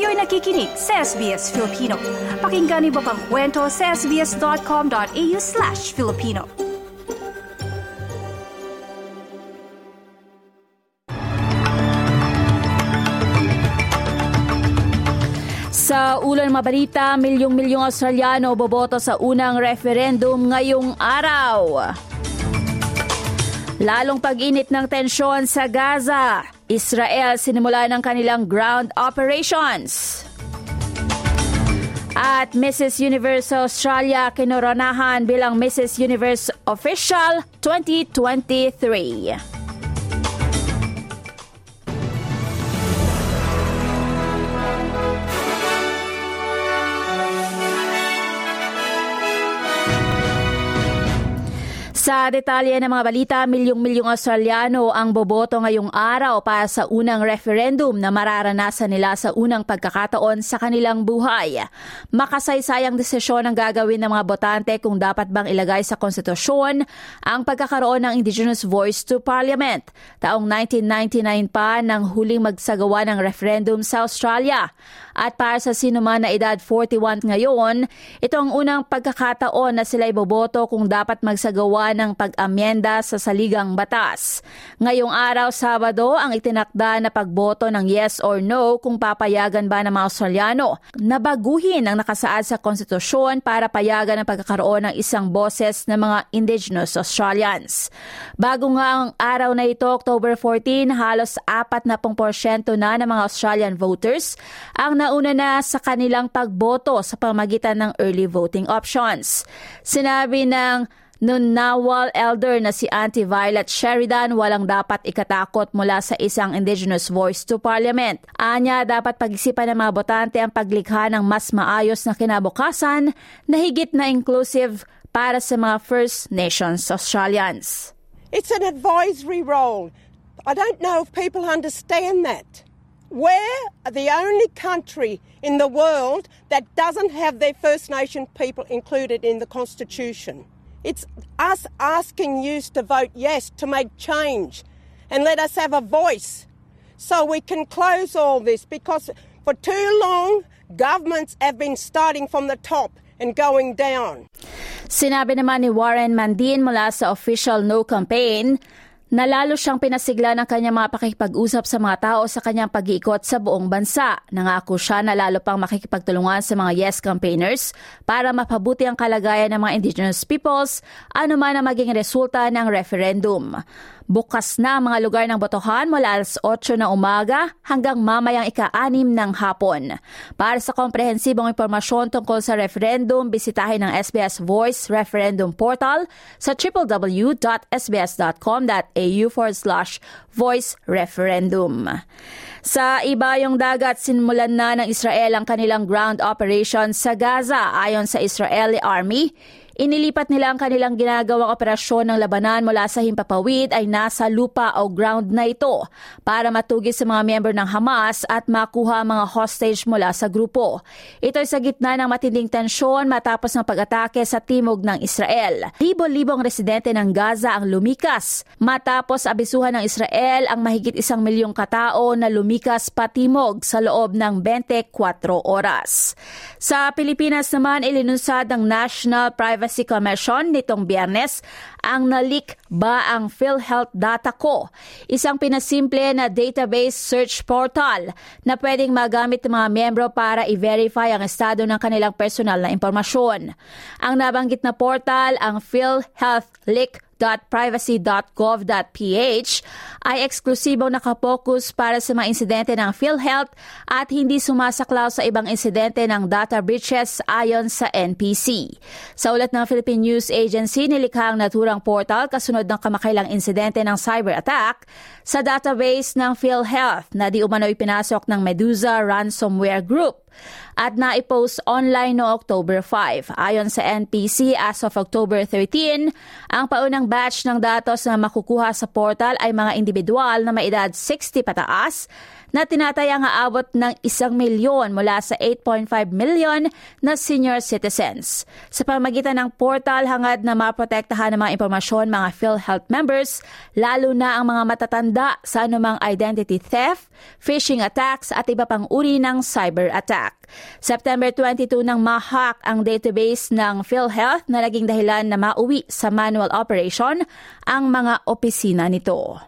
Kayo'y nakikinig sa SBS Filipino. Pakinggan niyo pa ang kwento sa sbs.com.au slash Filipino. Sa ulan mabalita, milyong-milyong Australiano boboto sa unang referendum ngayong araw. Lalong pag-init ng tensyon sa Gaza. Israel sinimula ng kanilang ground operations. At Mrs. Universe Australia kinoronahan bilang Mrs. Universe Official 2023. Sa detalye ng mga balita, milyong-milyong Australiano ang boboto ngayong araw para sa unang referendum na mararanasan nila sa unang pagkakataon sa kanilang buhay. Makasaysayang desisyon ang gagawin ng mga botante kung dapat bang ilagay sa konstitusyon ang pagkakaroon ng Indigenous Voice to Parliament. Taong 1999 pa nang huling magsagawa ng referendum sa Australia. At para sa sinuman na edad 41 ngayon, ito ang unang pagkakataon na sila iboboto kung dapat magsagawa ng pag-amyenda sa saligang batas. Ngayong araw, Sabado, ang itinakda na pagboto ng yes or no kung papayagan ba ng mga Australiano na baguhin ang nakasaad sa konstitusyon para payagan ang pagkakaroon ng isang boses ng mga Indigenous Australians. Bago nga ang araw na ito, October 14, halos 40% na ng mga Australian voters ang na nauna na sa kanilang pagboto sa pamagitan ng early voting options. Sinabi ng Nunawal elder na si Auntie Violet Sheridan walang dapat ikatakot mula sa isang Indigenous Voice to Parliament. Anya dapat pag-isipan ng mga botante ang paglikha ng mas maayos na kinabukasan na higit na inclusive para sa mga First Nations Australians. It's an advisory role. I don't know if people understand that. We're the only country in the world that doesn't have their First Nation people included in the Constitution. It's us asking you to vote yes to make change and let us have a voice so we can close all this because for too long governments have been starting from the top and going down. Sinabi naman ni Warren Mandin mula sa official no campaign Nalalo siyang pinasigla ng kanyang mga pakikipag-usap sa mga tao sa kanyang pag-iikot sa buong bansa. Nangako siya na lalo pang makikipagtulungan sa mga yes campaigners para mapabuti ang kalagayan ng mga indigenous peoples anuman ang maging resulta ng referendum. Bukas na ang mga lugar ng botohan mula alas 8 ng umaga hanggang mamayang ika-6 ng hapon. Para sa komprehensibong impormasyon tungkol sa referendum, bisitahin ang SBS Voice Referendum Portal sa www.sbs.com.au forward slash voice referendum. Sa ibayong dagat, sinmulan na ng Israel ang kanilang ground operation sa Gaza ayon sa Israeli Army. Inilipat nila ang kanilang ginagawang operasyon ng labanan mula sa himpapawid ay nasa lupa o ground na ito para matugis sa mga miyembro ng Hamas at makuha mga hostage mula sa grupo. Ito ay sa gitna ng matinding tensyon matapos ng pag-atake sa timog ng Israel. Libo-libong residente ng Gaza ang lumikas matapos abisuhan ng Israel ang mahigit isang milyong katao na lumikas patimog sa loob ng 24 oras. Sa Pilipinas naman, ilinunsad ng National Privacy Privacy Commission nitong biyernes ang nalik ba ang PhilHealth data ko, isang pinasimple na database search portal na pwedeng magamit ng mga miyembro para i-verify ang estado ng kanilang personal na impormasyon. Ang nabanggit na portal ang PhilHealth Leak www.privacy.gov.ph ay eksklusibong nakapokus para sa mga insidente ng PhilHealth at hindi sumasaklaw sa ibang insidente ng data breaches ayon sa NPC. Sa ulat ng Philippine News Agency, nilikha ang naturang portal kasunod ng kamakailang insidente ng cyber attack sa database ng PhilHealth na di umano ipinasok ng Medusa ransomware group at naipost online no October 5. Ayon sa NPC, as of October 13, ang paunang batch ng datos na makukuha sa portal ay mga individual na may edad 60 pataas na tinatayang aabot ng isang milyon mula sa 8.5 million na senior citizens. Sa pamagitan ng portal, hangad na maprotektahan ng mga impormasyon mga PhilHealth members, lalo na ang mga matatanda sa anumang identity theft, phishing attacks at iba pang uri ng cyber attack. September 22 nang mahack ang database ng PhilHealth na naging dahilan na mauwi sa manual operation ang mga opisina nito.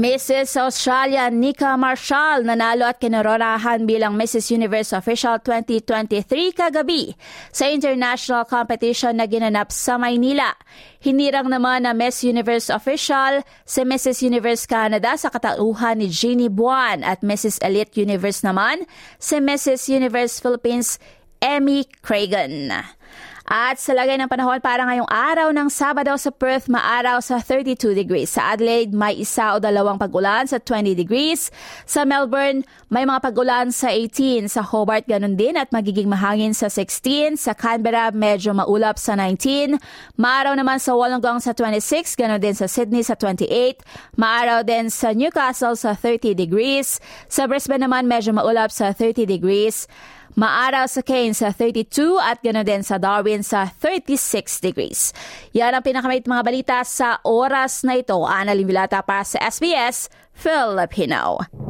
Mrs. Australia Nika Marshall nanalo at kinororahan bilang Mrs. Universe Official 2023 kagabi sa international competition na ginanap sa Maynila. Hinirang naman na Miss Universe Official si Mrs. Universe Canada sa katauhan ni Jeannie Buan at Mrs. Elite Universe naman si Mrs. Universe Philippines Emmy Cragen. At sa lagay ng panahon para ngayong araw ng Sabado sa Perth, maaraw sa 32 degrees. Sa Adelaide, may isa o dalawang pagulan sa 20 degrees. Sa Melbourne, may mga pagulan sa 18. Sa Hobart, ganun din at magiging mahangin sa 16. Sa Canberra, medyo maulap sa 19. Maaraw naman sa Wollongong sa 26, ganun din sa Sydney sa 28. Maaraw din sa Newcastle sa 30 degrees. Sa Brisbane naman, medyo maulap sa 30 degrees. Maaraw sa Cairns sa 32 at ganoon din sa Darwin sa 36 degrees. Yan ang pinakamait mga balita sa oras na ito. Ana Limilata para sa SBS Filipino.